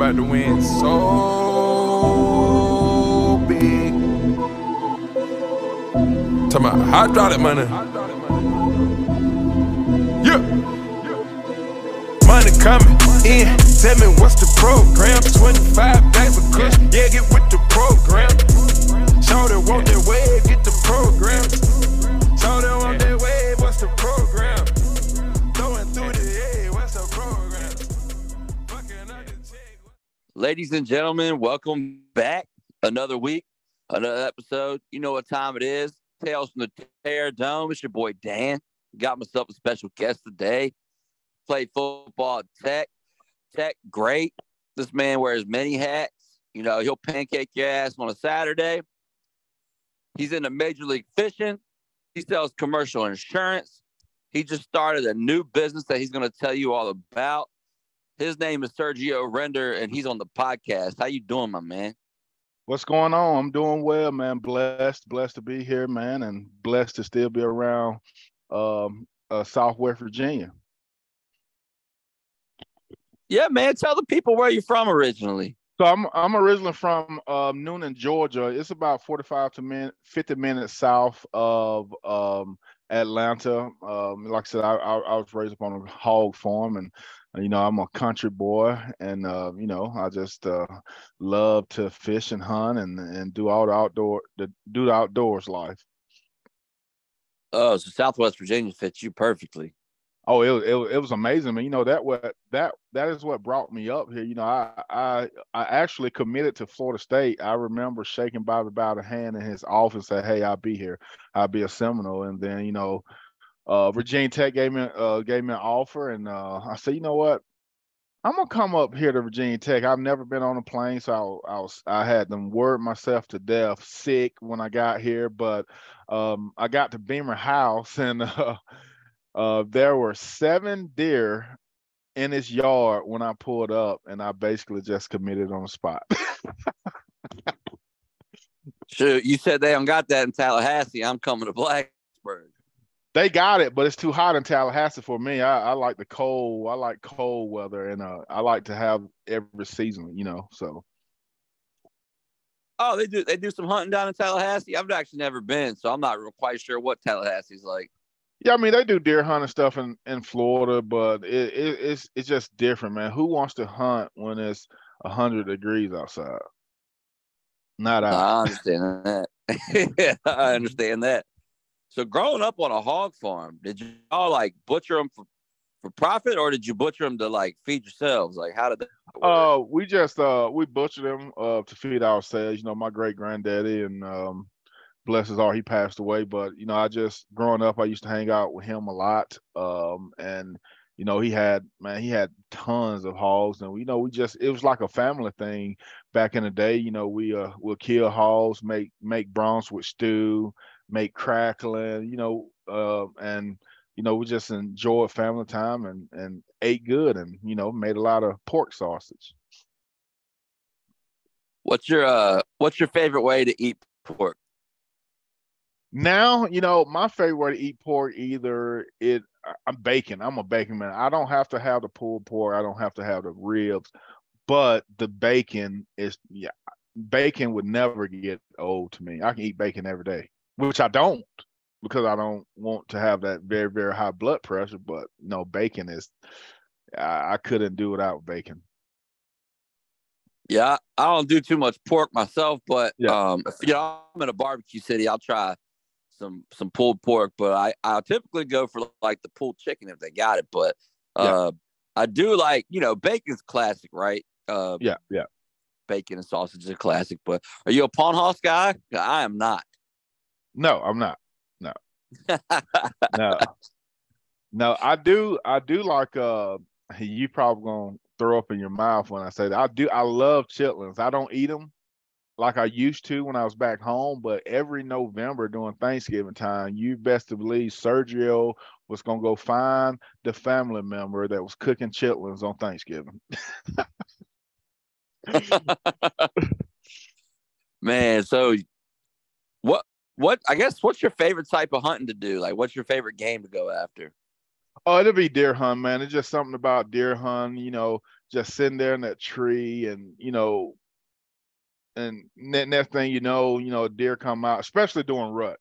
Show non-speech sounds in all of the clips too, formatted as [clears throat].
about to win so big. Talking about hydraulic money. Yeah. Money coming in. Tell me what's the program? 25 bags of kush. Yeah, get with the program. Show them want that wave, get the program. Ladies and gentlemen, welcome back. Another week, another episode. You know what time it is. Tales from the Terrordome. It's your boy Dan. Got myself a special guest today. Played football Tech. Tech, great. This man wears many hats. You know, he'll pancake your ass on a Saturday. He's in the Major League Fishing. He sells commercial insurance. He just started a new business that he's going to tell you all about. His name is Sergio Render, and he's on the podcast. How you doing, my man? What's going on? I'm doing well, man. Blessed, blessed to be here, man, and blessed to still be around um, uh, Southwest Virginia. Yeah, man. Tell the people where you're from originally. So I'm I'm originally from um, Newnan, Georgia. It's about 45 to min, 50 minutes south of um, Atlanta. Um, like I said, I, I, I was raised up on a hog farm, and you know I'm a country boy, and uh, you know I just uh, love to fish and hunt and and do all the outdoor the do the outdoors life. Oh, so Southwest Virginia fits you perfectly. Oh, it, it, it was amazing. man. you know that what that that is what brought me up here. You know, I I I actually committed to Florida State. I remember shaking Bobby by the hand in his office, and said, "Hey, I'll be here. I'll be a Seminole." And then you know, uh, Virginia Tech gave me uh gave me an offer, and uh, I said, "You know what? I'm gonna come up here to Virginia Tech. I've never been on a plane, so I, I was I had them worried myself to death, sick when I got here. But um, I got to Beamer House, [laughs] and uh, uh, there were seven deer in his yard when I pulled up, and I basically just committed on the spot. [laughs] Shoot, you said they don't got that in Tallahassee. I'm coming to Blacksburg. they got it, but it's too hot in Tallahassee for me. I, I like the cold. I like cold weather, and uh, I like to have every season. You know, so Oh, they do they do some hunting down in Tallahassee. I've actually never been, so I'm not real quite sure what Tallahassee's like. Yeah, I mean they do deer hunting stuff in, in Florida, but it, it it's it's just different, man. Who wants to hunt when it's hundred degrees outside? Not No, out. I understand that. [laughs] I understand that. So growing up on a hog farm, did you all like butcher them for, for profit or did you butcher them to like feed yourselves? Like how did that work? Uh, we just uh we butchered them uh to feed ourselves. You know, my great granddaddy and um bless his heart, he passed away. But you know, I just growing up, I used to hang out with him a lot. Um, and you know, he had man, he had tons of hogs, and you know, we just it was like a family thing back in the day. You know, we uh we'll kill hogs, make make Brunswick stew, make crackling, you know, uh, and you know, we just enjoyed family time and and ate good, and you know, made a lot of pork sausage. What's your uh what's your favorite way to eat pork? Now, you know, my favorite way to eat pork either it I'm bacon. I'm a bacon man. I don't have to have the pulled pork. I don't have to have the ribs, but the bacon is yeah. Bacon would never get old to me. I can eat bacon every day, which I don't because I don't want to have that very very high blood pressure. But no, bacon is I, I couldn't do without bacon. Yeah, I don't do too much pork myself, but Yeah. um, if you know I'm in a barbecue city, I'll try some some pulled pork. But I I typically go for like the pulled chicken if they got it. But uh, I do like you know bacon's classic, right? Uh, Yeah, yeah. bacon and sausage is a classic. But are you a pawn house guy? I am not. No, I'm not. no [laughs] no i do i do like uh [laughs] you probably gonna throw up in your mouth when i say that i do i love chitlins i don't eat them like i used to when i was back home but every november during thanksgiving time you best to believe sergio was gonna go find the family member that was cooking chitlins on thanksgiving [laughs] Man, so what what I guess what's your favorite type of hunting to do? Like what's your favorite game to go after? Oh, it'll be deer hunt, man. It's just something about deer hunt, you know, just sitting there in that tree, and you know, and next thing you know, you know, deer come out, especially during rut.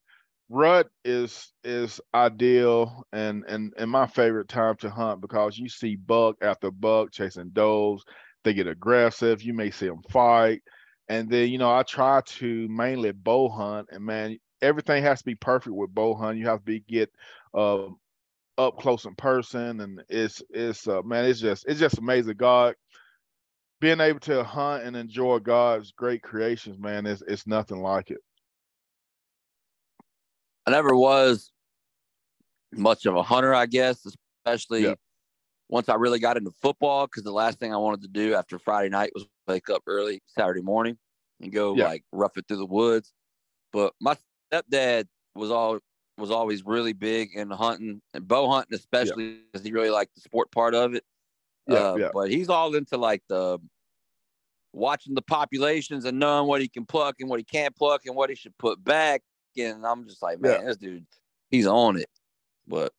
Rut is is ideal and and and my favorite time to hunt because you see buck after buck chasing does. They get aggressive. You may see them fight, and then you know I try to mainly bow hunt, and man, everything has to be perfect with bow hunt. You have to be get uh, up close in person, and it's it's uh, man, it's just it's just amazing. God being able to hunt and enjoy God's great creations, man, is it's nothing like it. I never was much of a hunter, I guess, especially yeah. once I really got into football. Because the last thing I wanted to do after Friday night was wake up early Saturday morning and go yeah. like rough it through the woods. But my stepdad was all was always really big in hunting and bow hunting, especially because yeah. he really liked the sport part of it. Yeah, uh, yeah. But he's all into like the watching the populations and knowing what he can pluck and what he can't pluck and what he should put back. And I'm just like, man, yeah. this dude, he's on it. But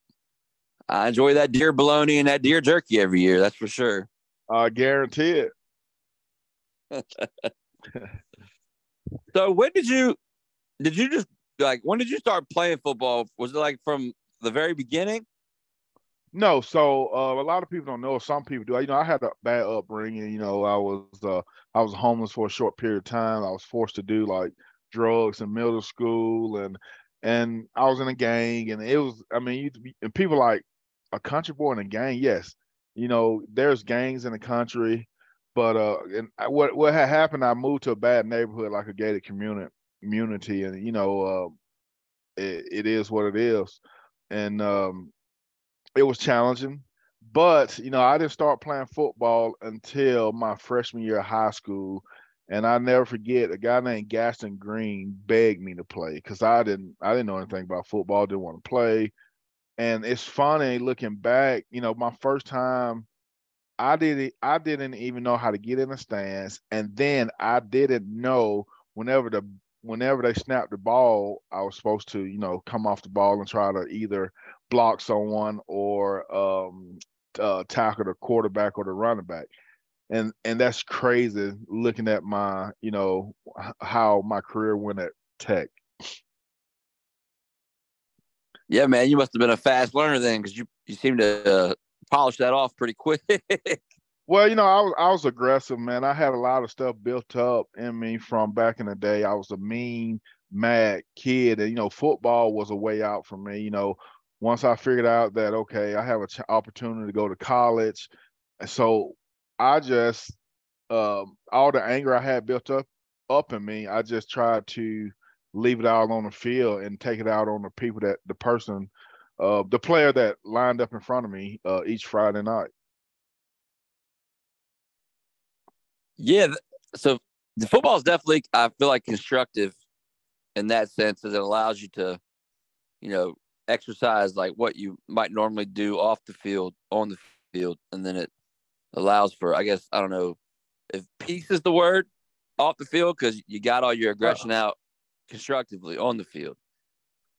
I enjoy that deer bologna and that deer jerky every year. That's for sure. I guarantee it. [laughs] [laughs] so when did you did you just like when did you start playing football? Was it like from the very beginning? No, so uh, a lot of people don't know. Some people do. You know, I had a bad upbringing. You know, I was uh, I was homeless for a short period of time. I was forced to do like drugs in middle school, and and I was in a gang, and it was. I mean, you and people like a country boy in a gang. Yes, you know, there's gangs in the country, but uh, and what what had happened? I moved to a bad neighborhood, like a gated community, community, and you know, uh, it, it is what it is, and um, it was challenging. But you know, I didn't start playing football until my freshman year of high school, and I never forget a guy named Gaston Green begged me to play because I didn't I didn't know anything about football, didn't want to play. And it's funny looking back, you know, my first time I didn't I didn't even know how to get in the stands. And then I didn't know whenever the whenever they snapped the ball, I was supposed to, you know, come off the ball and try to either block someone or um, uh, tackle the quarterback or the running back. And and that's crazy looking at my, you know, how my career went at Tech. Yeah, man, you must have been a fast learner then, because you you seem to uh, polish that off pretty quick. [laughs] Well, you know, I was I was aggressive, man. I had a lot of stuff built up in me from back in the day. I was a mean, mad kid, and you know, football was a way out for me. You know, once I figured out that okay, I have an ch- opportunity to go to college, so I just um, all the anger I had built up up in me, I just tried to leave it all on the field and take it out on the people that the person, uh, the player that lined up in front of me uh, each Friday night. Yeah, so the football is definitely I feel like constructive in that sense as it allows you to, you know, exercise like what you might normally do off the field on the field, and then it allows for I guess I don't know if peace is the word off the field because you got all your aggression out constructively on the field.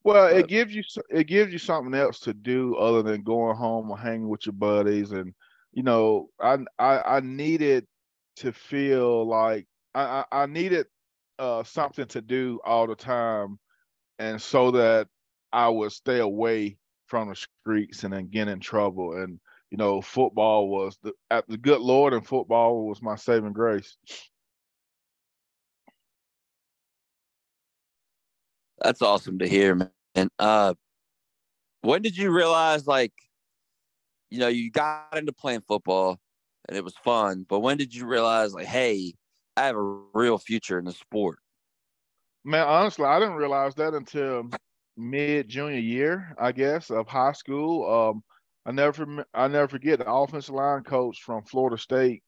Well, but, it gives you it gives you something else to do other than going home or hanging with your buddies, and you know, I I, I needed to feel like I, I, I needed uh, something to do all the time, and so that I would stay away from the streets and then get in trouble. And you know, football was the at the good Lord, and football was my saving grace. That's awesome to hear, man. And uh, when did you realize, like, you know, you got into playing football? and it was fun. But when did you realize, like, hey, I have a real future in the sport? Man, honestly, I didn't realize that until mid junior year, I guess, of high school. Um, I never, I never forget the offensive line coach from Florida State,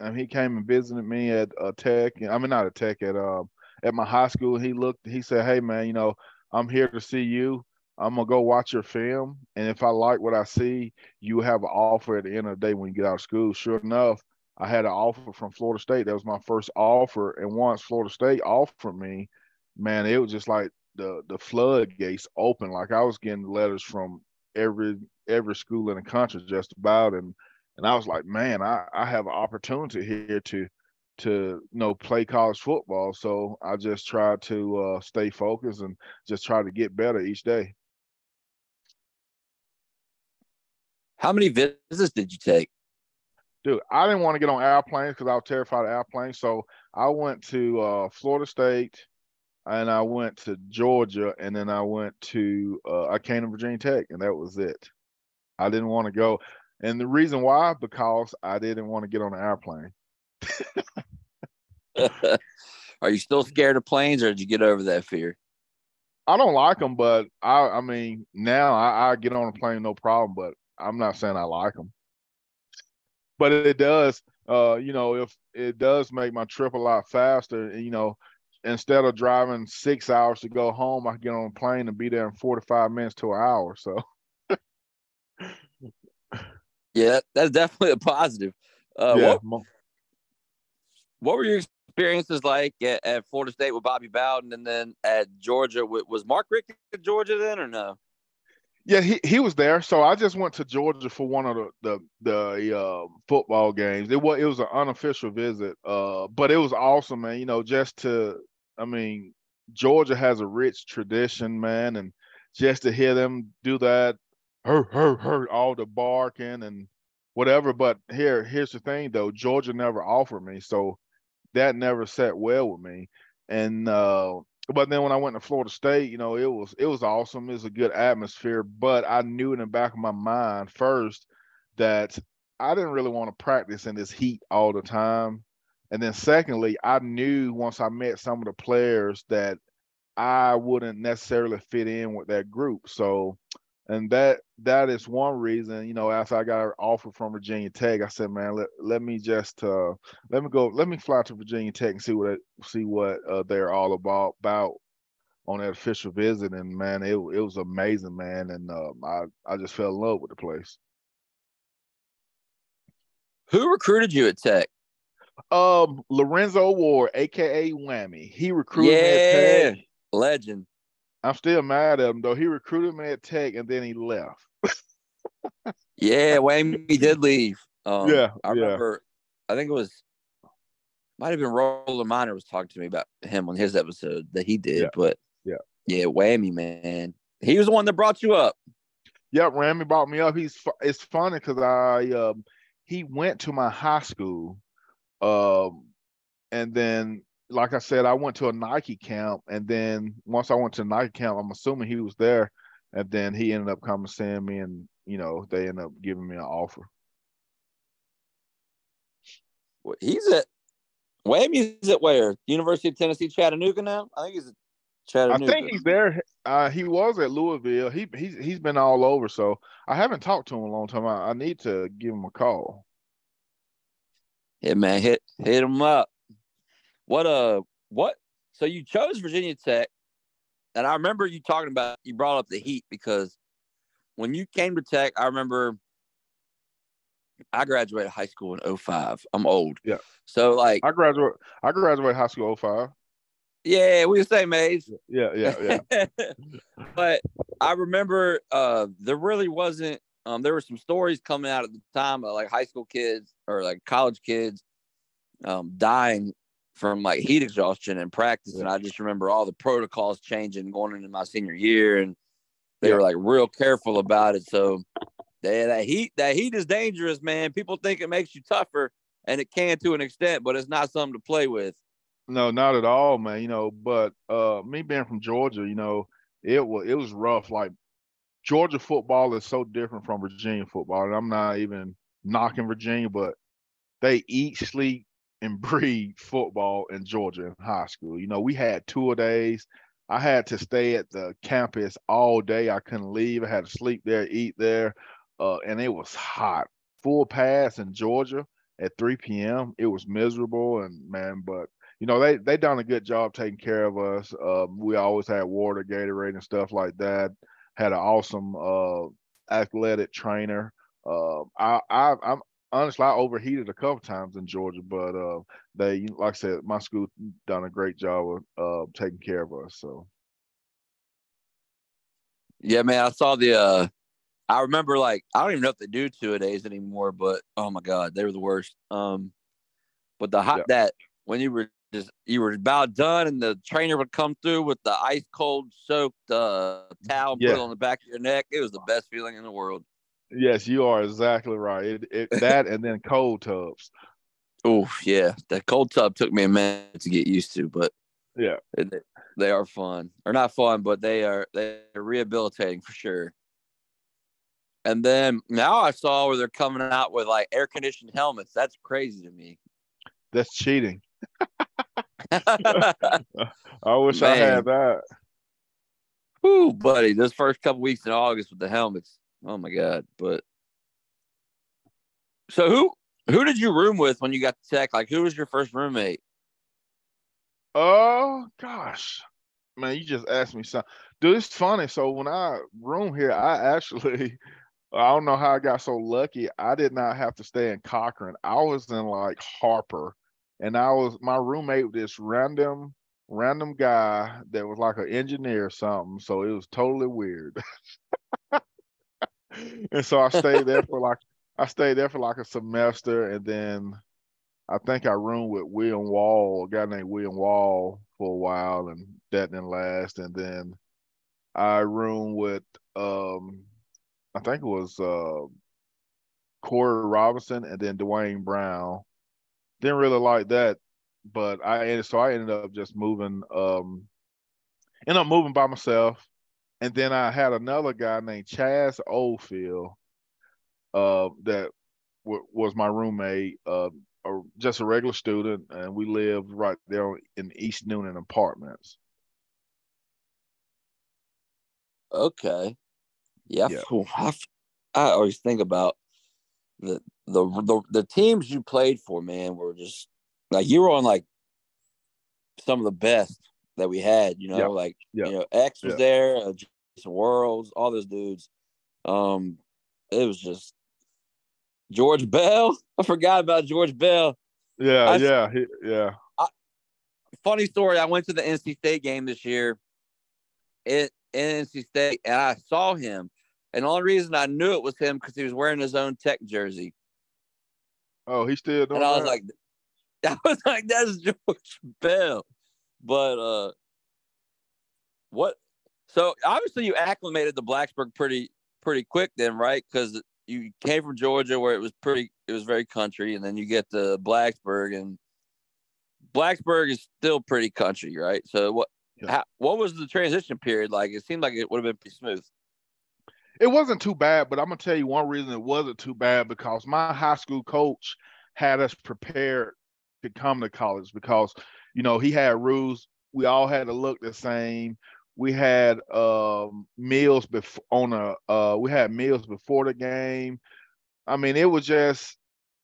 and he came and visited me at a Tech. I mean, not a Tech at um at my high school. He looked, he said, "Hey, man, you know, I'm here to see you. I'm gonna go watch your film, and if I like what I see, you have an offer at the end of the day when you get out of school. Sure enough, I had an offer from Florida State. That was my first offer, and once Florida State offered me, man, it was just like the the floodgates open. Like I was getting letters from every every school in the country just about, and and I was like, man, I I have an opportunity here to to you know play college football. So I just try to uh, stay focused and just try to get better each day. How many visits did you take? Dude, I didn't want to get on airplanes because I was terrified of airplanes. So I went to uh, Florida State, and I went to Georgia, and then I went to uh, I came to Virginia Tech, and that was it. I didn't want to go, and the reason why because I didn't want to get on an airplane. [laughs] Are you still scared of planes, or did you get over that fear? I don't like them, but I I mean now I, I get on a plane no problem, but I'm not saying I like them. But it does, uh, you know, if it does make my trip a lot faster, you know, instead of driving six hours to go home, I get on a plane and be there in 45 minutes to an hour. So, yeah, that's definitely a positive. Uh, yeah, what, what were your experiences like at, at, Florida State with Bobby Bowden and then at Georgia? Was Mark Richt at Georgia then or no? Yeah, he, he was there. So I just went to Georgia for one of the the, the uh, football games. It was it was an unofficial visit, uh, but it was awesome, man. You know, just to I mean, Georgia has a rich tradition, man, and just to hear them do that, her her her, all the barking and whatever. But here here's the thing though, Georgia never offered me, so that never sat well with me. And uh, but then when I went to Florida State, you know, it was it was awesome. It was a good atmosphere, but I knew in the back of my mind first that I didn't really want to practice in this heat all the time. And then secondly, I knew once I met some of the players that I wouldn't necessarily fit in with that group. So and that that is one reason you know after i got an offer from virginia tech i said man let, let me just uh let me go let me fly to virginia tech and see what see what uh, they're all about about on that official visit. And man it, it was amazing man. And um, i i just fell in love with the place. Who recruited you at tech um lorenzo ward aka whammy he recruited yeah, me at tech legend I'm still mad at him though. He recruited me at Tech and then he left. yeah, Whammy did leave. Um, yeah, I remember. I think it was might have been Roland Minor was talking to me about him on his episode that he did, yeah. but yeah, yeah, Whammy man, he was the one that brought you up. Yep, Whammy brought me up. He's it's funny because I um, he went to my high school, um, and then like I said, I went to a Nike camp, and then once I went to Nike camp, I'm assuming he was there, and then he ended up coming seeing me, and you know they ended up giving me an offer. Well, he's at Whammy's at where? University of Tennessee, Chattanooga now. I think he's at Chattanooga. I think he's there. Uh, he was at Louisville. He he's he's been all over. So I haven't talked to him a long time. I, I need to give him a call. Yeah, man, hit hit him up. What uh what so you chose Virginia Tech and I remember you talking about you brought up the heat because when you came to Tech, I remember I graduated high school in 05. I'm old. Yeah. So like I graduated I graduated high school 05. Yeah, we the same age. Yeah, yeah, yeah. [laughs] but I remember uh there really wasn't um there were some stories coming out at the time of like high school kids or like college kids um dying from like heat exhaustion in practice. And I just remember all the protocols changing going into my senior year, and they were like real careful about it. So they, that heat, that heat is dangerous, man. People think it makes you tougher, and it can to an extent, but it's not something to play with. No, not at all, man. You know, but uh, me being from Georgia, you know, it was it was rough. Like Georgia football is so different from Virginia football, and I'm not even knocking Virginia, but they eat, sleep, and [laughs] breed football in Georgia in high school. You know, we had tour days. I had to stay at the campus all day. I couldn't leave. I had to sleep there, eat there, uh, and it was hot. Full pass in Georgia at 3 p.m. It was miserable, and man, but you know they they done a good job taking care of us. Um, we always had water, Gatorade, and stuff like that. Had an awesome uh, athletic trainer. Uh, I, I I'm honestly, I overheated a couple times in Georgia, but uh, they, like I said, my school done a great job of uh, taking care of us. So, yeah, man, I saw the, uh, I remember like I don't even know if they do two a days anymore, but oh my god, they were the worst. Um, but the hot Yeah. that when you were just you were about done and the trainer would come through with the ice cold soaked uh, towel and put it on the back of your neck. It was the best feeling in the world. Yes, you are exactly right. It, it [laughs] that and then cold tubs. Oh yeah, that cold tub took me a minute to get used to, but Yeah. it, they are fun or not fun, but they are they're rehabilitating for sure. And then now I saw where they're coming out with like air conditioned helmets. That's crazy to me. That's cheating. [laughs] [laughs] I wish I had that. Whoo, buddy, those first couple weeks in August with the helmets. Oh my god! But so who who did you room with when you got to tech? Like who was your first roommate? Oh gosh, man, you just asked me something, dude. It's funny. So when I room here, I actually, [laughs] I don't know how I got so lucky. I did not have to stay in Cochrane. I was in like Harper, and I was my roommate this random, random guy that was like an engineer or something. So it was totally weird. [laughs] and so I stayed there for like I stayed there for like a semester, and then I think I roomed with William Wall, a guy named William Wall, for a while, and that didn't last. And then I roomed with, um, I think it was uh, Corey Robinson, and then Duane Brown. Didn't really like that, but I ended so I ended up just moving, um, ended up moving by myself. And then I had another guy named Chaz Oldfield, uh, that w- was my roommate. Uh, a, just a regular student, and we lived right there in East Noonan Apartments. Okay. Yeah. Yeah. phew, I, f- I always think about the, the the the teams you played for, man, were just like you were on like some of the best that we had. You know, Yeah. like Yeah. you know, X was Yeah. there, uh, Jason Worilds, all those dudes. Um, it was just George Bell. [laughs] I forgot about George Bell. Yeah, I- yeah, he, yeah. funny story. I went to the NC State game this year in, in NC State, and I saw him. And the only reason I knew it was him because he was wearing his own tech jersey. Oh, he still doing and I was that? like, [laughs] I was like, that's George Bell. But uh what so obviously you acclimated to Blacksburg pretty pretty quick then, right? Because you came from Georgia where it was pretty it was very country, and then you get to Blacksburg and Blacksburg is still pretty country, right? So what Yeah. how, what was the transition period like? It seemed like it would have been pretty smooth. It wasn't too bad, but I'm gonna tell you one reason it wasn't too bad because my high school coach had us prepared to come to college because you know he had rules. We all had to look the same. We had um, meals before on a uh, we had meals before the game. I mean, it was just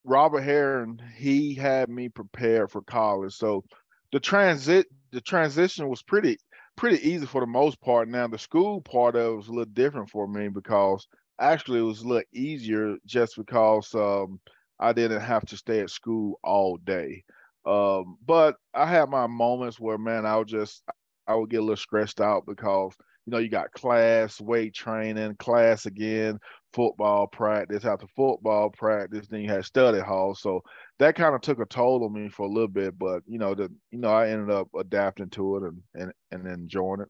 Robert Heron. He had me prepared for college, so the transit the transition was pretty pretty easy for the most part. Now the school part of it was a little different for me because actually it was a little easier just because um, I didn't have to stay at school all day. Um, but I had my moments where man, I would just I would get a little stressed out because you know you got class, weight training, class again, football practice after football practice, then you had study hall. So that kind of took a toll on me for a little bit, but you know, the you know, I ended up adapting to it and and, and enjoying it.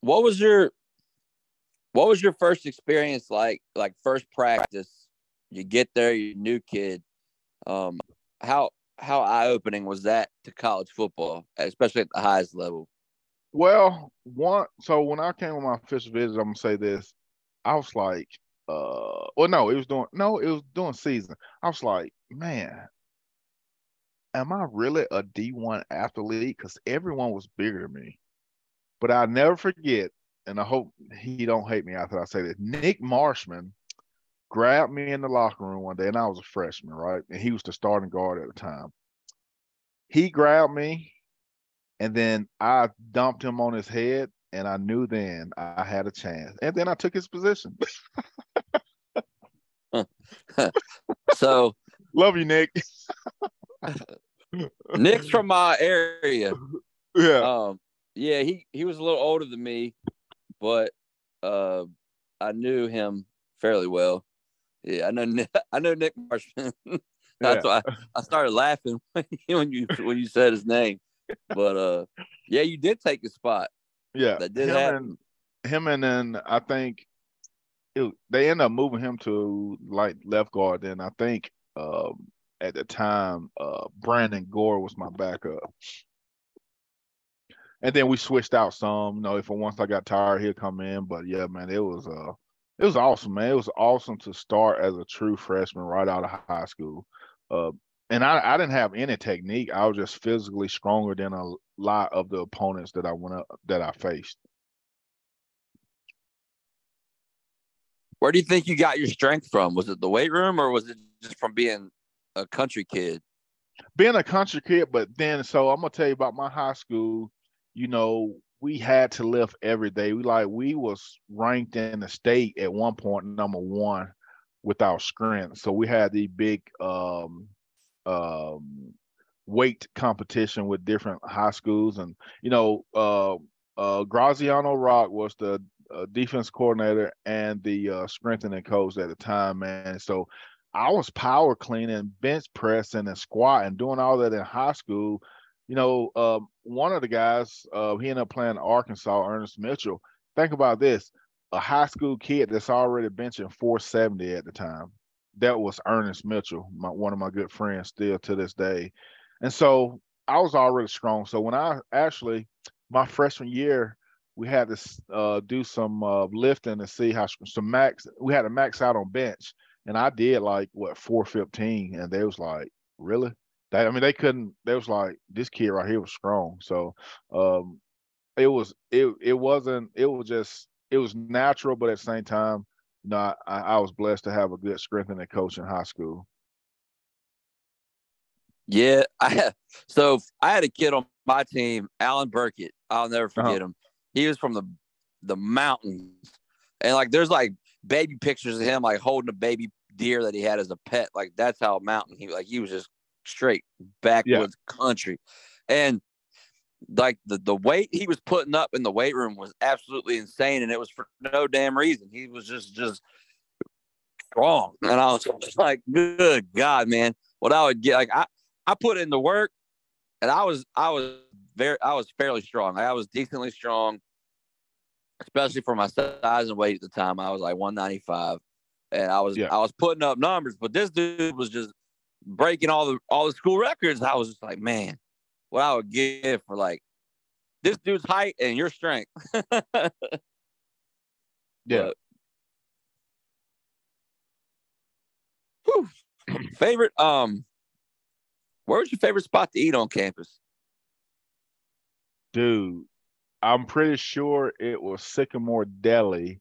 What was your what was your first experience like? Like first practice, you get there, you're new kid. Um, how how eye opening was that to college football, especially at the highest level? Well, one so when I came on my official visit, I'm gonna say this. I was like, uh well no, it was doing no, it was doing season. I was like, man, am I really a D1 athlete? Because everyone was bigger than me. But I'll never forget, and I hope he don't hate me after I say this. Nick Marshman grabbed me in the locker room one day, and I was a freshman, right? And he was the starting guard at the time. He grabbed me, and then I dumped him on his head, and I knew then I had a chance. And then I took his position. [laughs] So Love you, Nick. [laughs] Nick's from my area. yeah. Um, Yeah, he he was a little older than me, but uh, I knew him fairly well. Yeah, I know Nick, [laughs] I know Nick Marshman. [laughs] That's yeah. why I, I, started laughing [laughs] when you when you said his name. But uh, yeah, you did take his spot. Yeah, that did him happen. And, him and then I think it, they end up moving him to like left guard. Then I think um, at the time uh, Brandon Gore was my backup. And then we switched out some. You know, if once I got tired, he'd come in. But yeah, man, it was uh it was awesome, man. It was awesome to start as a true freshman right out of high school. Uh, and I, I didn't have any technique. I was just physically stronger than a lot of the opponents that I went up that I faced. Where do you think you got your strength from? Was it the weight room or was it just from being a country kid? Being a country kid, but then so I'm gonna tell you about my high school. You know, we had to lift every day. We like we was ranked in the state at one point number one with our strength. So we had the big um, um, weight competition with different high schools, and you know, uh, uh, Graziano Rock was the uh, defense coordinator and the uh, strengthening coach at the time, man. So I was power cleaning, bench pressing, and squatting, doing all that in high school you know, um, one of the guys, uh, he ended up playing Arkansas, Ernest Mitchell. Think about this a high school kid that's already benching 470 at the time. That was Ernest Mitchell, my, one of my good friends still to this day. And so I was already strong. So when I actually, my freshman year, we had to uh, do some uh, lifting to see how some max. We had to max out on bench, and I did like what 415, and they was like, "Really?" That I mean, they couldn't. They was like, this kid right here was strong. So, um, it was it it wasn't. It was just it was natural, but at the same time, you know, I, I was blessed to have a good strengthening coach in high school. Yeah, [laughs] I have, so I had a kid on my team, Alan Burkett. I'll never uh-huh. forget uh-huh. him. He was from the the mountains, and like there's like baby pictures of him like holding a baby deer that he had as a pet. Like that's how mountain he like he was just straight backwoods yeah. country. And like the, the weight he was putting up in the weight room was absolutely insane. And it was for no damn reason. He was just, just strong. And I was [laughs] like, good God, man. What I would get, like, I, I put in the work and I was, I was very, I was fairly strong. I was decently strong, especially for my size and weight at the time. I was like 195 and I was, yeah. I was putting up numbers, but this dude was just breaking all the all the school records. I was just like, man, what I would give for like this dude's height and your strength. [laughs] yeah. But, [clears throat] favorite um where was your favorite spot to eat on campus? Dude, I'm pretty sure it was Sycamore Deli.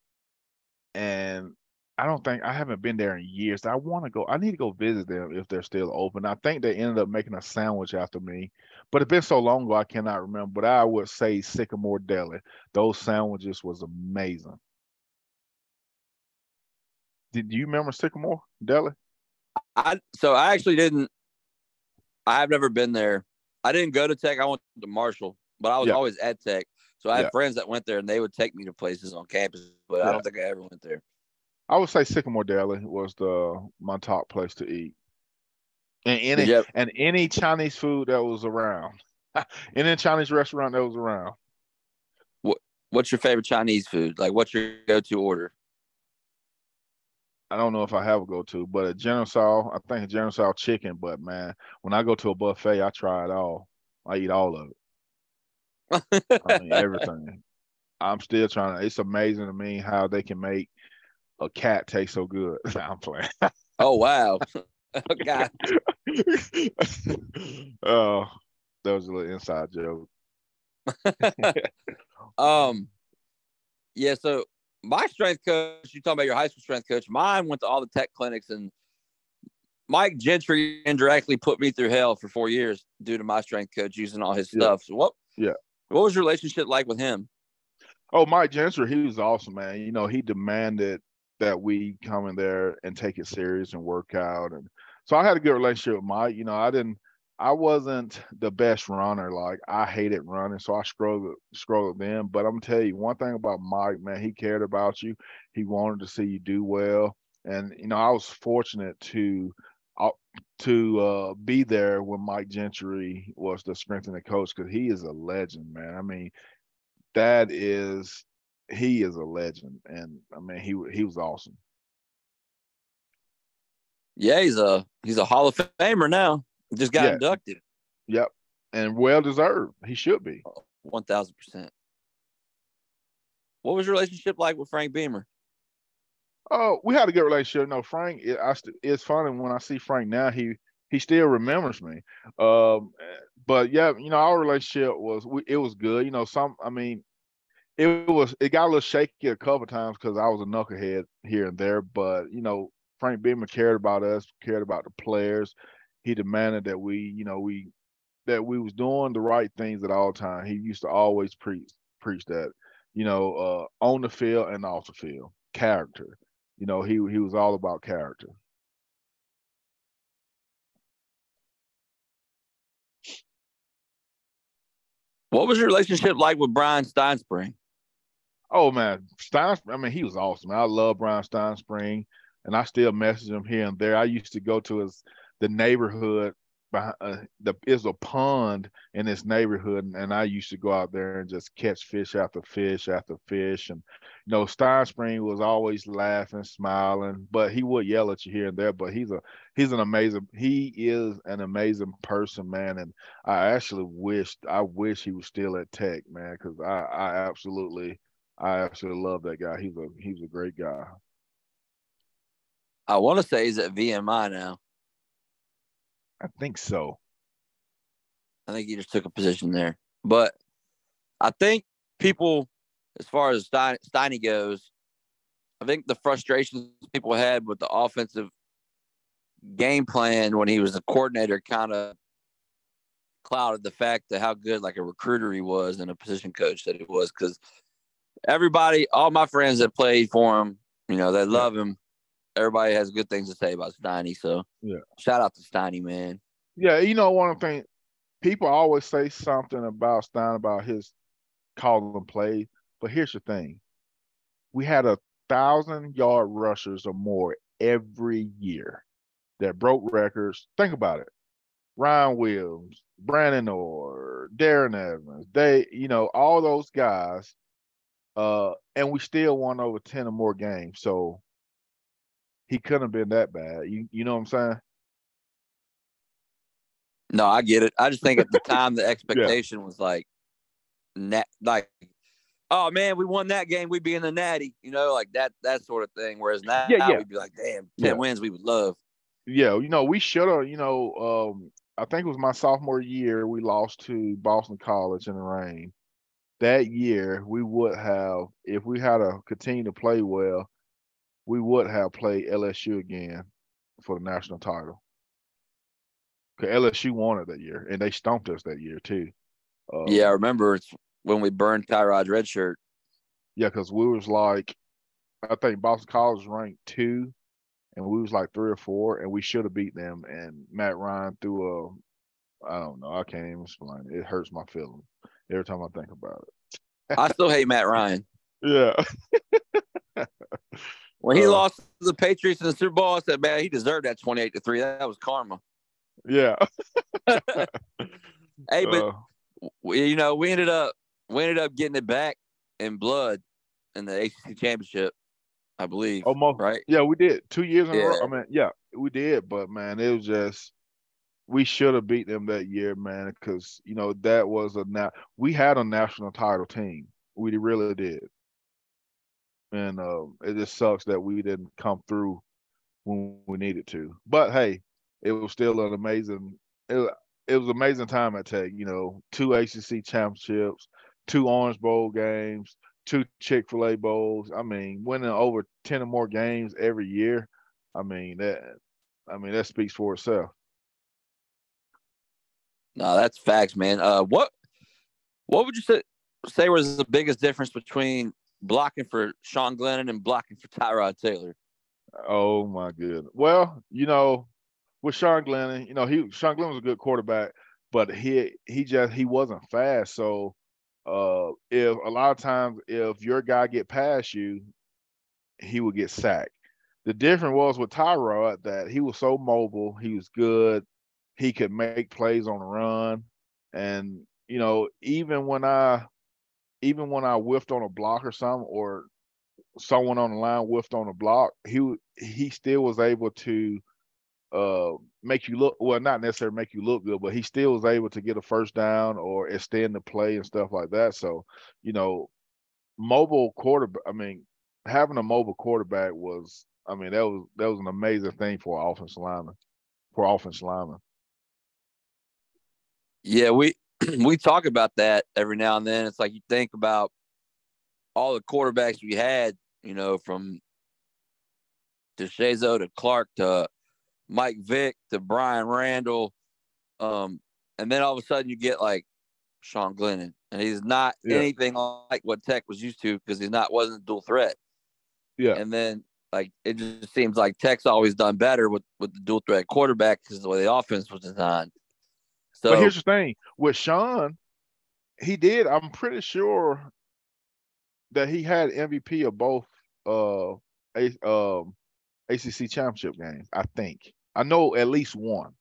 And I don't think I haven't been there in years. I want to go. I need to go visit them if they're still open. I think they ended up making a sandwich after me, but it's been so long ago I cannot remember. But I would say Sycamore Deli. Those sandwiches was amazing. Did you remember Sycamore Deli? I so I actually didn't. I have never been there. I didn't go to Tech. I went to Marshall, but I was yeah. always at Tech. So I had yeah. friends that went there, and they would take me to places on campus. But yeah. I don't think I ever went there. I would say Sycamore Deli was the my top place to eat. And any yep. and any Chinese food that was around. [laughs] any Chinese restaurant that was around. What what's your favorite Chinese food? Like what's your go-to order? I don't know if I have a go-to, but a General Tso, I think a General Tso chicken. But man, when I go to a buffet, I try it all. I eat all of it. [laughs] I mean, everything. I'm still trying to. It's amazing to me how they can make a cat tastes so good. [laughs] I'm playing. oh wow. [laughs] [laughs] oh God. oh, that was a little inside joke. um yeah, so my strength coach, you talking about your high school strength coach, mine went to all the tech clinics and Mike Gentry indirectly put me through hell for four years due to my strength coach using all his stuff. Yeah. So what yeah. What was your relationship like with him? Oh, Mike Gentry, he was awesome, man. You know, he demanded that we come in there and take it serious and work out. And so I had a good relationship with Mike. You know, I didn't I wasn't the best runner. Like I hated running, so I struggled struggled then. But I'm gonna tell you one thing about Mike, man. He cared about you. He wanted to see you do well, and you know I was fortunate to uh, to uh, be there when Mike Gentry was the strength and the coach because he is a legend, man. I mean, that is he is a legend, and I mean he he was awesome. Yeah, he's a he's a Hall of Famer now. Just got yeah. inducted. Yep, and well deserved. He should be. One thousand percent. What was your relationship like with Frank Beamer? Oh, we had a good relationship. No, Frank. It, I, it's funny when I see Frank now. He he still remembers me. Um, but yeah, you know, our relationship was we, it was good. You know, some. I mean, it was it got a little shaky a couple times because I was a knucklehead here and there. But you know, Frank Beamer cared about us, cared about the players. He demanded that we, you know, we that we was doing the right things at all times. He used to always preach preach that, you know, uh, on the field and off the field, character you know, he he was all about character. What was your relationship like with Bryan Stinespring? Oh man, Stein. I mean, he was awesome. I love Bryan Stinespring, and I still message him here and there. I used to go to his the neighborhood behind uh, the is a pond in this neighborhood, and, I used to go out there and just catch fish after fish after fish. And you know, Stinespring was always laughing, smiling, but he would yell at you here and there. But he's a he's an amazing he is an amazing person, man. And I actually wished I wish he was still at Tech, man, because I I absolutely I absolutely love that guy. He's a he's a great guy. I want to say he's at VMI now. I think so. I think he just took a position there. But I think people, as far as Stein, Steiny goes, I think the frustrations people had with the offensive game plan when he was the coordinator kind of clouded the fact that how good like a recruiter he was and a position coach that he was because everybody, all my friends that played for him, you know, they love him everybody has good things to say about Steiny. So yeah, shout out to Steiny, man. Yeah, you know one thing, people always say something about Stein about his calling play, but here's the thing: we had a thousand yard rushers or more every year that broke records. Think about it. Ryan Williams, Branden Ore, Darren Evans, they, you know, all those guys, uh, and we still won over 10 or more games. So he couldn't have been that bad. You you know what I'm saying? No, I get it. I just think at the [laughs] time the expectation yeah. was like, nat, like, oh man, we won that game, we'd be in the natty, you know, like that that sort of thing. Whereas now, yeah, yeah. we'd be like, damn, ten yeah. wins, we would love. Yeah, you know, we should have. You know, um, I think it was my sophomore year we lost to Boston College in the rain. That year, we would have, if we had to continue to play well, we would have played LSU again for the national title. Cause LSU won it that year, and they stomped us that year too. Um, yeah, I remember it's when we burned Tyrod's red shirt. Yeah, because we was like, I think Boston College was ranked two, and we was like three or four, and we should have beat them. And Matt Ryan threw a, I don't know, I can't even explain it. It hurts my feelings every time I think about it. I still hate Matt Ryan. [laughs] Yeah. When he uh, lost to the Patriots in the Super Bowl, I said, man, he deserved that 28 to 3. That was karma. Yeah. [laughs] hey, but uh, we, you know, we ended up we ended up getting it back in blood in the ACC championship, I believe. Almost right. Yeah, we did two years in yeah. a row. I mean, yeah, we did, but man, it was just we should have beat them that year, man, because you know that was a now we had a national title team. We really did and uh, it just sucks that we didn't come through when we needed to. But hey, it was still an amazing. It, it was amazing time at Tech. You know, two ACC championships, two Orange Bowl games, two Chick Fil A bowls. I mean, winning over ten or more games every year. I mean that. I mean that speaks for itself. No, that's facts, man. Uh, what what would you say say was the biggest difference between blocking for Sean Glennon and blocking for Tyrod Taylor? Oh my goodness. Well, you know, with Sean Glennon, you know, he Sean Glennon was a good quarterback, but he he just he wasn't fast. So uh if a lot of times if your guy get past you, he would get sacked. The difference was with Tyrod that he was so mobile, he was good, he could make plays on the run. And, you know, even when I even when I whiffed on a block or something, or someone on the line whiffed on a block, he he still was able to uh make you look well, not necessarily make you look good, but he still was able to get a first down or extend the play and stuff like that. So, you know, mobile quarterback. I mean, having a mobile quarterback was, I mean, that was that was an amazing thing for an offensive lineman, for offensive lineman. Yeah, we [clears throat] we talk about that every now and then. It's like you think about all the quarterbacks we had, you know, from DeShazo to Clark to Mike Vick to Bryan Randall. Um, and then all of a sudden you get like Sean Glennon, and he's not yeah. anything like what Tech was used to because he's not wasn't a dual threat. Yeah. And then like it just seems like Tech's always done better with with the dual threat quarterback because the way the offense was designed. So but here's the thing with Sean, he did. I'm pretty sure that he had MVP of both uh a, um ACC championship games. I think I know at least one.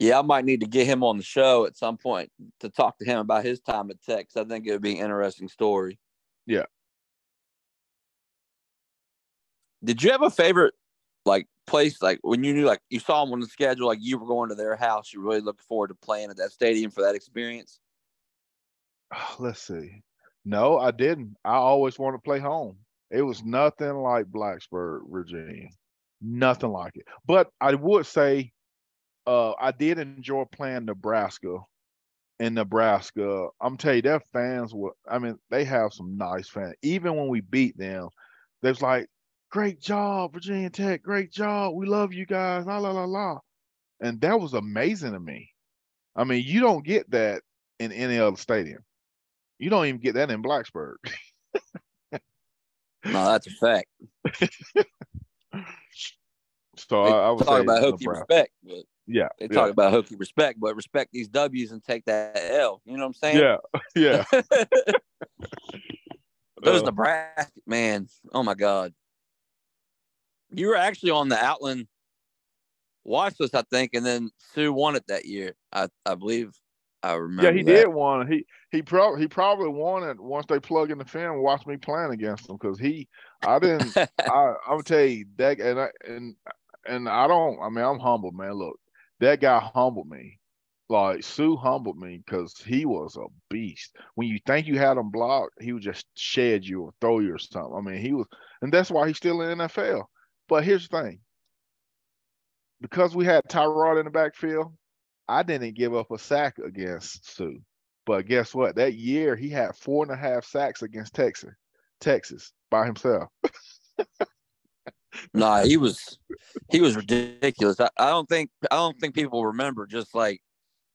Yeah, I might need to get him on the show at some point to talk to him about his time at Tech. I think it would be an interesting story. Yeah. Did you have a favorite like place like when you knew like you saw them on the schedule like you were going to their house you really looked forward to playing at that stadium for that experience? [sighs] Let's see. No i didn't. I always wanted to play home. It was nothing like blacksburg virginia. Nothing like it. But i would say uh, i did enjoy playing nebraska. In nebraska i'm telling you their fans were i mean they have some nice fans even when we beat them there's like great job, Virginia Tech, great job. We love you guys. La la la la. And that was amazing to me. I mean, you don't get that in any other stadium. You don't even get that in Blacksburg. no, that's a fact. [laughs] so I, I was talk about Hokie respect, but yeah, they yeah. talk about Hokie respect, but respect these W's and take that L. You know what I'm saying? Yeah, [laughs] yeah. [laughs] Those uh, Nebraska man, oh my god, you were actually on the Outland watch list, I think, and then Suh won it that year. I, I believe I remember. Yeah, he that. did won. He he probably he probably won it once they plug in the film watch me playing against him because he I didn't [laughs] I I'm gonna tell you that and I and and I don't I mean I'm humble man. Look, that guy humbled me. Like Suh humbled me because he was a beast. When you think you had him blocked, he would just shed you or throw you or something. I mean, he was, and that's why he's still in the NFL. But here's the thing because we had Tyrod in the backfield, I didn't give up a sack against Suh. But guess what? That year he had four and a half sacks against Texas, Texas by himself. [laughs] nah, he was he was ridiculous. I, I, don't think I don't think people remember just like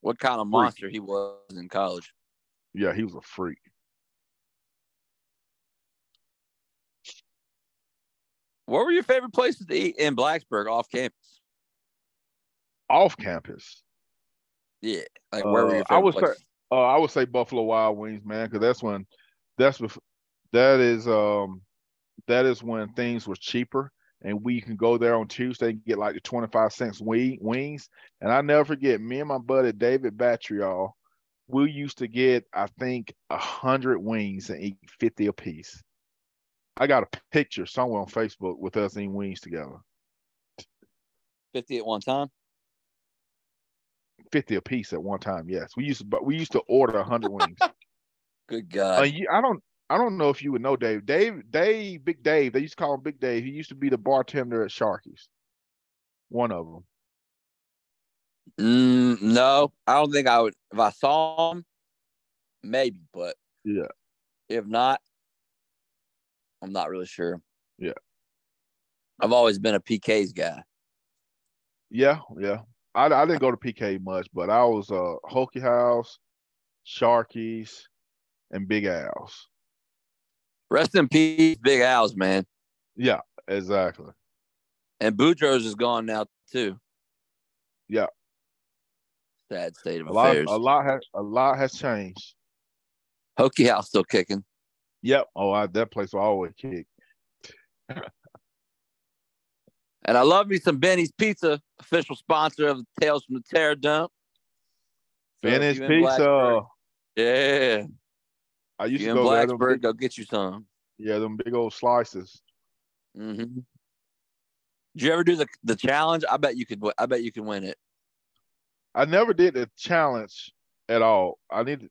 what kind of monster he was in college. Yeah, he was a freak. What were your favorite places to eat in Blacksburg off campus? Off campus. Yeah, like where uh, were your I would places? say uh, I would say Buffalo Wild Wings, man, because that's when that's before, that is um that is when things were cheaper and we can go there on Tuesday and get like the 25 cents wings. And I never forget, me and my buddy David Batrial, we used to get, I think, a hundred wings and eat 50 a piece. I got a picture somewhere on Facebook with us eating wings together. 50 at one time? 50 a piece at one time, yes. We used to but we used to order 100 wings. [laughs] Good God. Uh, I don't I don't know if you would know Dave. Dave, Dave, Big Dave. They used to call him Big Dave. He used to be the bartender at Sharky's. One of them. Mm, no, I don't think I would. If I saw him, maybe, but yeah. If not, I'm not really sure. Yeah. I've always been a PK's guy. Yeah, yeah. I, I didn't go to PK much, but I was uh Hokie House, Sharkies, and Big Al's. Rest in peace, Big Al's, man. Yeah, exactly. And Boudreaux's is gone now too. Yeah. Sad state of A lot, affairs. a lot has a lot has changed. Hokie House still kicking. Yep. Oh, I, that place will always kick. And I love me some Benny's Pizza, official sponsor of the Tales from the Terrordome. So Benny's Pizza. Yeah. I used You to go Blacksburg, big, go get you some. yeah, them big old slices. hmm Did you ever do the the challenge? I bet you could. I bet you can win it. I never did the challenge at all. I need,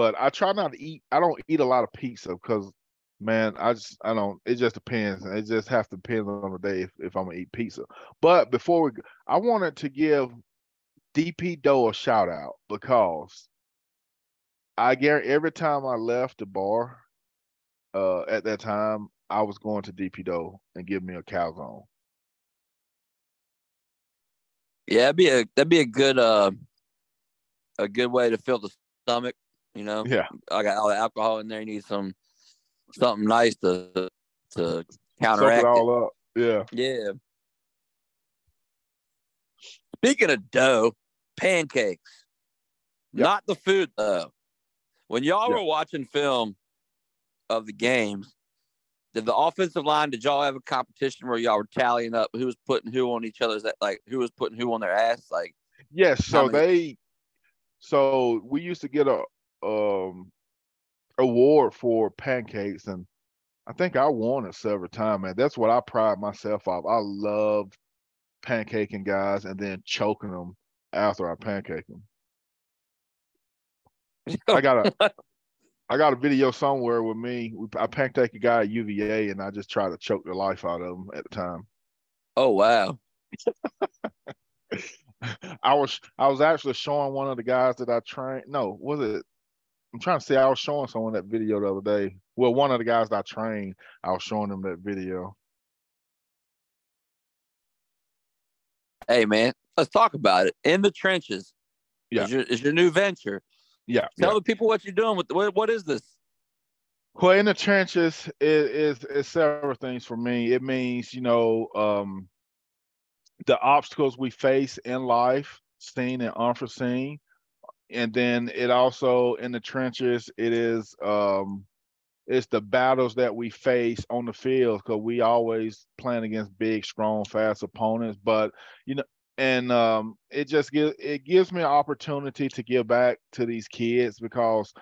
but I try not to eat. I don't eat a lot of pizza because, man, I just I don't. It just depends. It just has to depend on the day if, if I'm gonna eat pizza. But before we, I wanted to give DP Dough a shout out because I guarantee every time I left the bar, uh, at that time I was going to DP Dough and give me a calzone. Yeah, that'd be a that'd be a good uh a good way to fill the stomach. You know, Yeah, I got all the alcohol in there. You need some something nice to to counteract it it. all up. Yeah. Yeah. Speaking of dough, pancakes. Yep. Not the food though. When y'all Yep. were watching film of the games, did the offensive line, did y'all have a competition where y'all were tallying up who was putting who on each other's like who was putting who on their ass? Like Yes, so many- they so we used to get a um award for pancakes and I think I won it several times, man. That's what I pride myself off. I love pancaking guys and then choking them after I pancake them. I got a [laughs] I got a video somewhere with me. I pancake a guy at UVA and I just try to choke the life out of him at the time. oh wow. [laughs] I was I was actually showing one of the guys that I trained. No, was it? I'm trying to say I was showing someone that video the other day. Well, one of the guys that I trained, I was showing them that video. Hey man, let's talk about it. In the trenches. Yeah. Is your is your new venture. Yeah. Tell yeah. the people what you're doing with what, what is this? Well, in the trenches is is is several things for me. It means you know um, the obstacles we face in life, seen and unforeseen, and then it also in the trenches it is um, it's the battles that we face on the field because we always playing against big, strong, fast opponents. But you know, and um, it just gives it gives me an opportunity to give back to these kids because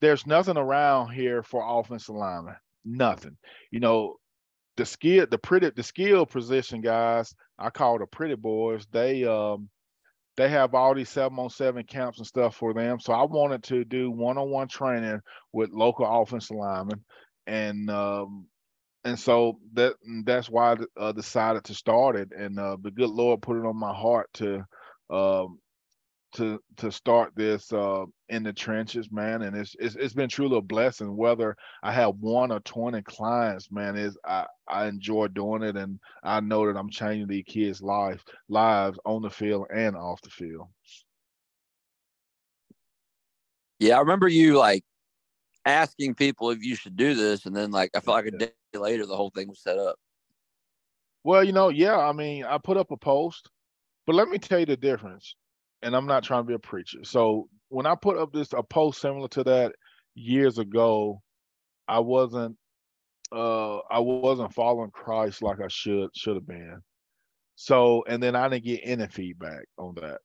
there's nothing around here for offensive linemen. Nothing. You know, the skill, the pretty, the skill position guys, I call the pretty boys. They um they have all these seven on seven camps and stuff for them. So I wanted to do one on one training with local offensive linemen, and um and so that that's why I uh, decided to start it. And uh, the good Lord put it on my heart to um to to start this uh in the trenches man and it's, it's it's been truly a blessing. Whether i have one or 20 clients man is i i enjoy doing it and i know that i'm changing these kids life lives on the field and off the field. Yeah, I remember you like asking people if you should do this, and then like I felt like a day later the whole thing was set up. well you know yeah i mean i put up a post but let me tell you the difference and i'm not trying to be a preacher. So when i put up this a post similar to that years ago i wasn't uh i wasn't following christ like i should should have been. So and then i didn't get any feedback on that.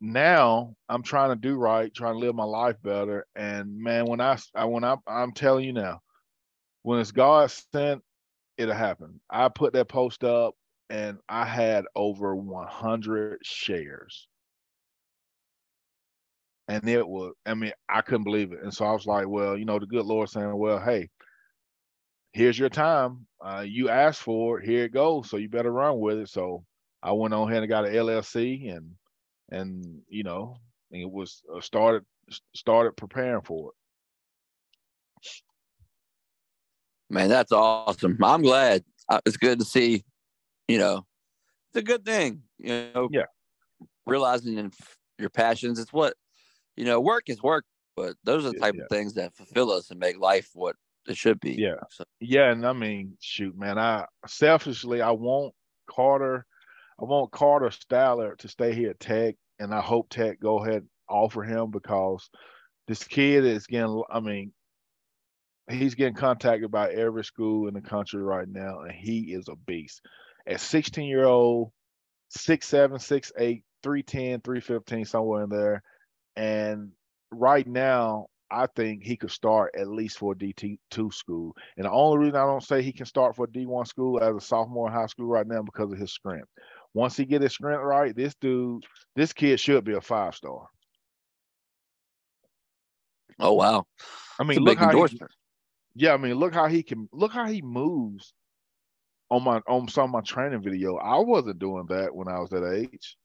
Now i'm trying to do right trying to live my life better. And man when i, I when i i'm telling you now when it's god sent it'll happen. I put that post up and i had over 100 shares and it was i mean i couldn't believe it and so i was like well you know the good lord saying well hey here's your time uh, you asked for it here it goes so you better run with it so i went on ahead and got an llc and and you know it was uh, started started preparing for it Man, that's awesome. I'm glad. Uh, It's good to see. You know, it's a good thing. You know, Yeah. Realizing in your passions, it's what you know. Work is work, but those are the type yeah. of things that fulfill us and make life what it should be. Yeah. So, Yeah, and I mean, shoot, man, I selfishly I want Carter. I want Carter Stallard to stay here at Tech, and I hope Tech go ahead and offer him because this kid is getting. I mean, he's getting contacted by every school in the country right now, and he is a beast. At 16 year old, six seven, six eight, 310, 315, somewhere in there. And right now, I think he could start at least for a DT2 school. And the only reason I don't say he can start for a D1 school as a sophomore in high school right now because of his strength. Once he get his strength right, this dude, this kid should be a five star. Oh wow! I mean, look how he, yeah, I mean, look how he can look how he moves on my on some of my training video. I wasn't doing that when I was that age.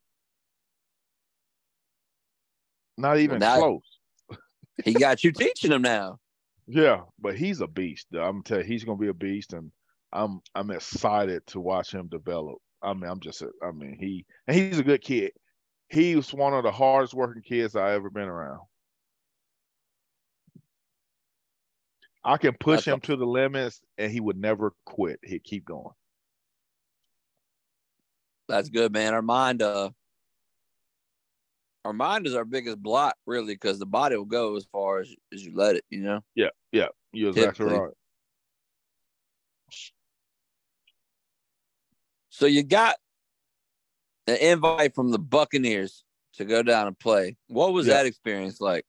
Not even now, close. [laughs] he got you teaching him now. Yeah, but he's a beast. I'm telling you, he's gonna be a beast, and I'm I'm excited to watch him develop. I mean, I'm just I mean he and he's a good kid. He was one of the hardest working kids I ever been around. I can push That's him to the limits, and he would never quit. He'd keep going. That's good, man. Our mind, uh, our mind is our biggest block, really, because the body will go as far as, as you let it. You know. Yeah, yeah, you're exactly Typically. right. So you got an invite from the Buccaneers to go down and play. What was yeah. that experience like?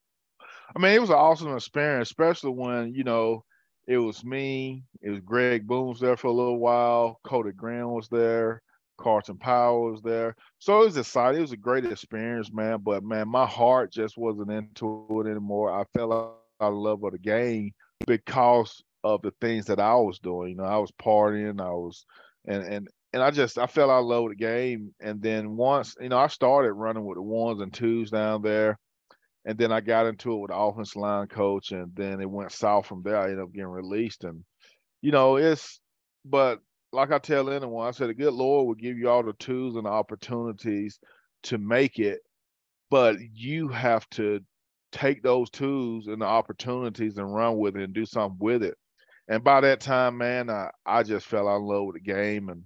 I mean, it was an awesome experience, especially when you know it was me. It was Greg Boone was there for a little while. Cody Grimm was there. Carson Powell was there. So it was exciting. It was a great experience, man. But man, my heart just wasn't into it anymore. I fell out of love of the game because of the things that I was doing. You know, I was partying. I was, and and and I just I fell out of love with the game. And then once, you know, I started running with the ones and twos down there and then I got into it with the offense line coach, and then it went south from there. I ended up getting released, and you know it's. But like I tell anyone, I said the good Lord will give you all the tools and the opportunities to make it, but you have to take those tools and the opportunities and run with it and do something with it. And by that time, man, I, I just fell out in love with the game, and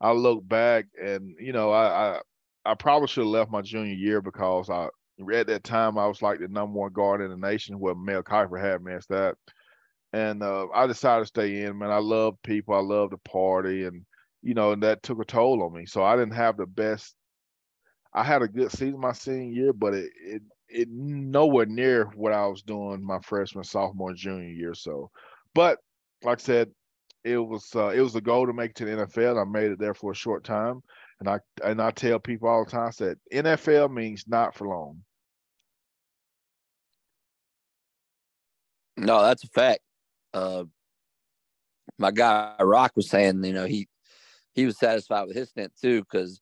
I look back, and you know, I I, I probably should have left my junior year because I at that time, I was like the number one guard in the nation. Where Mel Kiper had me as that, and uh, I decided to stay in. Man, I love people. I love the party, and you know, and that took a toll on me. So I didn't have the best. I had a good season my senior year, but it it it nowhere near what I was doing my freshman, sophomore, junior year. So, but like I said, it was uh, it was a goal to make it to the NFL. I made it there for a short time, and I and I tell people all the time, said NFL means not for long. No, that's a fact. Uh, my guy Rock was saying, you know, he he was satisfied with his stint too, because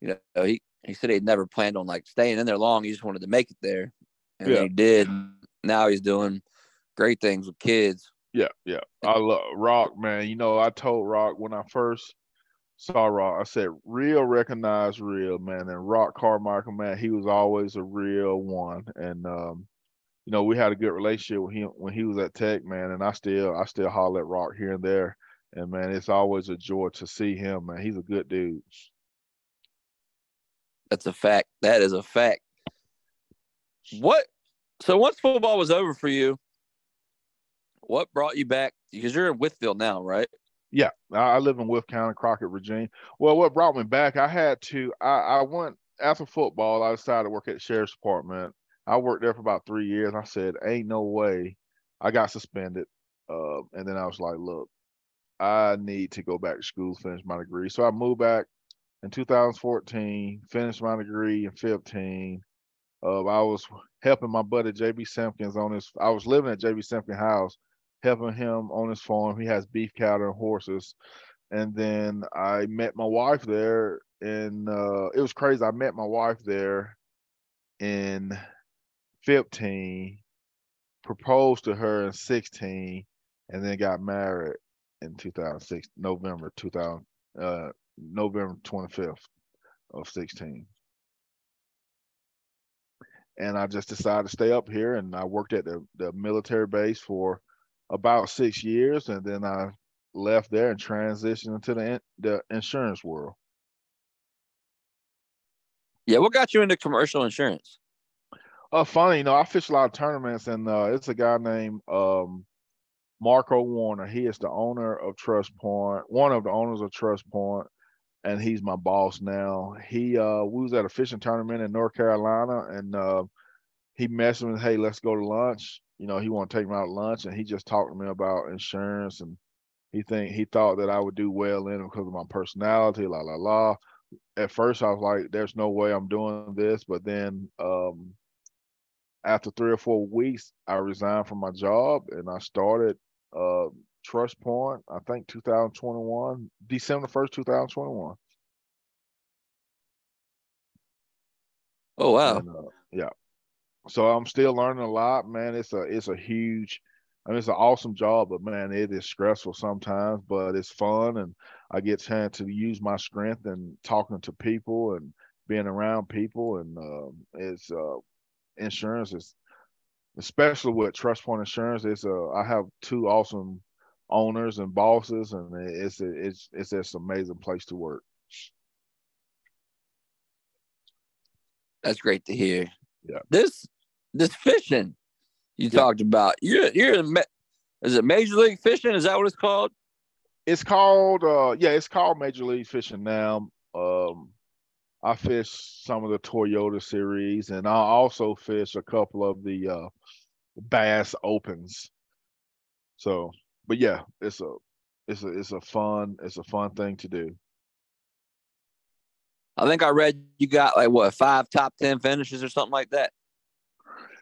you know he he said he'd never planned on like staying in there long. He just wanted to make it there, and yeah. he did. Now he's doing great things with kids. Yeah, yeah. I love Rock, man. You know, I told Rock when I first saw Rock, I said, real recognize real, man. And Rock Carmichael, man, he was always a real one. And um, you know, we had a good relationship with him when he was at Tech, man. And I still, I still holler at Rock here and there. And man, it's always a joy to see him, man. He's a good dude. That's a fact. That is a fact. What? So once football was over for you, what brought you back? Because you're in Wytheville now, right? Yeah, I live in Wythe County, Crockett, Virginia. Well, what brought me back? I had to. I, I went after football. I decided to work at the sheriff's department I worked there for about three years. I said, ain't no way. I got suspended. Uh, and then I was like, look, I need to go back to school, finish my degree. So I moved back in 2014, finished my degree in 15. Uh, I was helping my buddy JB Simpkins on his. I was living at JB Simpkins' house, helping him on his farm. He has beef cattle and horses. And then I met my wife there, and uh, it was crazy. I met my wife there in 15, proposed to her in 16, and then got married in 2006, November 2000, uh, November 25th of 16. And I just decided to stay up here, and I worked at the, the military base for about six years, and then I left there and transitioned into the the insurance world. Yeah, what got you into commercial insurance? Uh, funny, you know, I fish a lot of tournaments, and uh, it's a guy named um, Marco Warner. He is the owner of Trust Point, one of the owners of Trust Point, and he's my boss now. He uh, we was at a fishing tournament in North Carolina, and uh, he messaged me, "Hey, let's go to lunch." You know, he want to take me out to lunch, and he just talked to me about insurance, and he think he thought that I would do well in it because of my personality, la la la. At first, I was like, "There's no way I'm doing this," but then um, after three or four weeks, I resigned from my job and I started uh, Trust Point, I think 2021, December 1st, 2021. Oh wow. And, uh, yeah. So I'm still learning a lot, man. It's a it's a huge I mean it's an awesome job, but man, it is stressful sometimes, but it's fun and I get chance to use my strength and talking to people and being around people and uh, it's uh, insurance is especially with Trust Point Insurance. It's uh, I have two awesome owners and bosses, and it's it's it's just an amazing place to work. That's great to hear. Yeah. This this fishing you Yeah. talked about. You're you're in is it Major League Fishing? Is that what it's called? It's called uh yeah, it's called Major League Fishing now. Um I fish some of the Toyota series and I also fish a couple of the uh Bass Opens. So, but yeah, it's a it's a it's a fun it's a fun thing to do. I think I read you got like what five top ten finishes or something like that.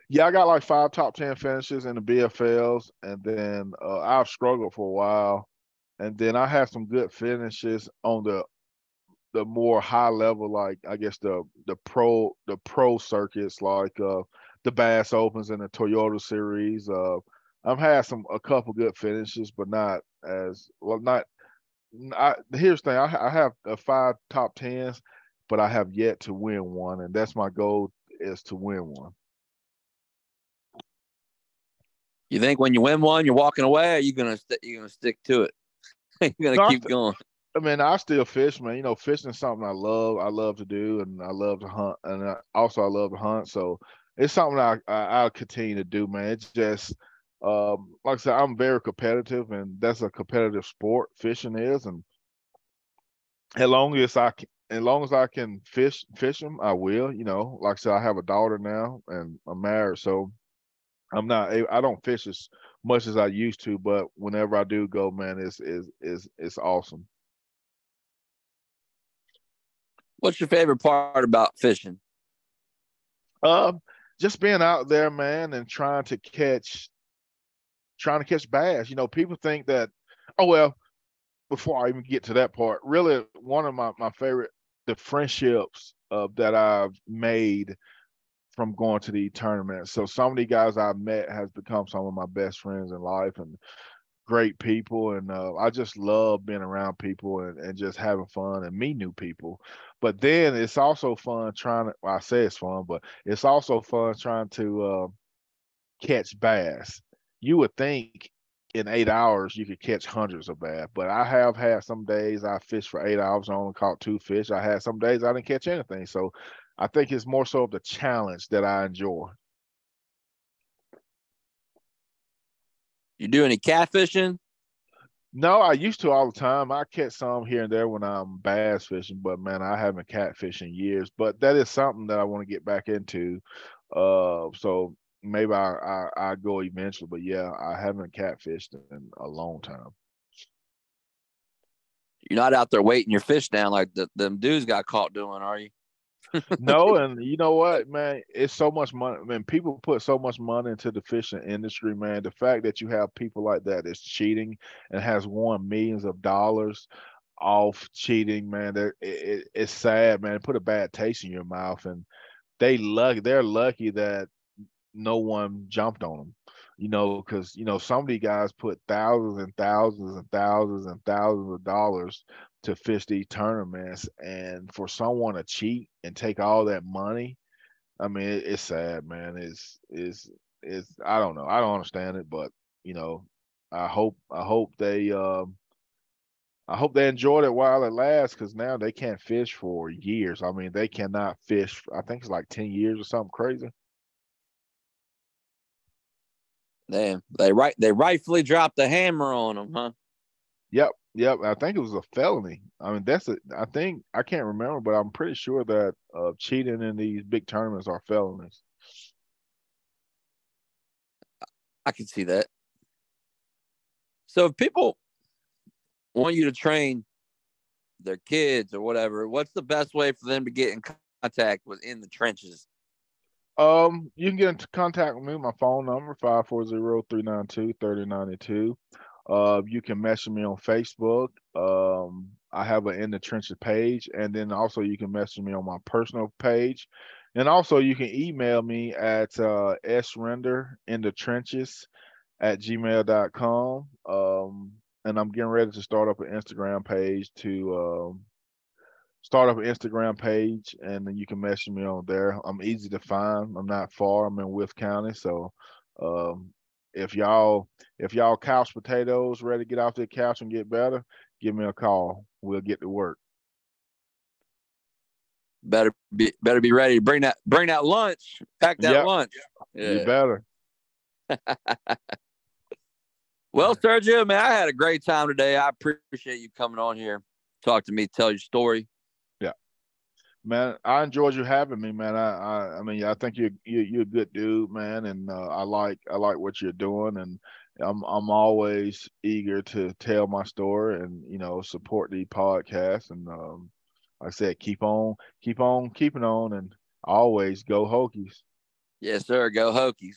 Yeah, I got like five top ten finishes in the BFLs, and then uh, I've struggled for a while, and then I have some good finishes on the the more high level, like I guess the the pro the pro circuits, like uh, the Bass Opens and the Toyota Series. Uh, I've had some a couple good finishes, but not as well. Not I, here's the thing: I, I have five top tens, but I have yet to win one, and that's my goal is to win one. You think when you win one, you're walking away? Or are you gonna st- you gonna stick to it? [laughs] you're gonna No, keep th- going. I mean, I still fish, man. You know, fishing is something I love. I love to do, and I love to hunt, and I, also I love to hunt. So it's something I, I I'll continue to do, man. It's just, um, like I said, I'm very competitive, and that's a competitive sport. Fishing is, and as long as I can, as long as I can fish fish them, I will. You know, like I said, I have a daughter now, and I'm married, so I'm not. I don't fish as much as I used to, but whenever I do go, man, it's is is it's awesome. What's your favorite part about fishing? Um, just being out there, man, and trying to catch, trying to catch bass. You know, people think that, oh well. Before I even get to that part, really, one of my my favorite the friendships of that I've made from going to the tournament. So some of the guys I've met has become some of my best friends in life and great people. And uh, I just love being around people and, and just having fun and meet new people. But then it's also fun trying to, well, I say it's fun, but it's also fun trying to uh, catch bass. You would think in eight hours you could catch hundreds of bass, but I have had some days I fished for eight hours and only caught two fish. I had some days I didn't catch anything. So I think it's more so of the challenge that I enjoy. You do any catfishing? No, I used to all the time. I catch some here and there when I'm bass fishing, but man, I haven't catfished in years. But that is something that I want to get back into. Uh, so maybe I, I I go eventually. But yeah, I haven't catfished in a long time. You're not out there waiting your fish down like the, them dudes got caught doing, are you? No, and you know what, man? It's so much money. Man, people put so much money into the fishing industry, man. The fact that you have people like that is cheating and has won millions of dollars off cheating, man. It, it, it's sad, man. It put a bad taste in your mouth, and they lucky. They're lucky that no one jumped on them. You know, because you know some of these guys put thousands and thousands and thousands and thousands of dollars to fish these tournaments and for someone to cheat and take all that money i mean it, it's sad man it's it's it's i don't know i don't understand it but you know i hope i hope they um I hope they enjoyed it while it lasts because now they can't fish for years. I mean, they cannot fish. I think it's like ten years or something crazy. Damn, they right they rightfully dropped the hammer on them, huh? Yep, yep. I think it was a felony. I mean, that's a. I think I can't remember, but I'm pretty sure that uh, cheating in these big tournaments are felonies. I can see that. So if people want you to train their kids or whatever, what's the best way for them to get in contact with in the trenches? Um, you can get into contact with me. My phone number 540-392-3092. Uh, you can message me on Facebook. Um, I have an in the trenches page, and then also you can message me on my personal page, and also you can email me at uh, srender in the trenches at gmail.com. Um, and I'm getting ready to start up an Instagram page to um, start up an Instagram page, and then you can message me on there. I'm easy to find. I'm not far. I'm in Wythe County, so um, if y'all if y'all couch potatoes ready to get off the couch and get better, give me a call. We'll get to work. Better be better be ready. Bring that bring that lunch. Pack that yep. lunch. Yeah. You better. [laughs] well, Sergio, man, I had a great time today. I appreciate you coming on here, talk to me, tell your story. Man, I enjoyed you having me, man. I, I, I mean, I think you're you, you're a good dude, man, and uh, I like I like what you're doing, and I'm I'm always eager to tell my story and you know support the podcast, and um, like I said, keep on, keep on, keeping on, and always go Hokies. Yes, sir. Go Hokies.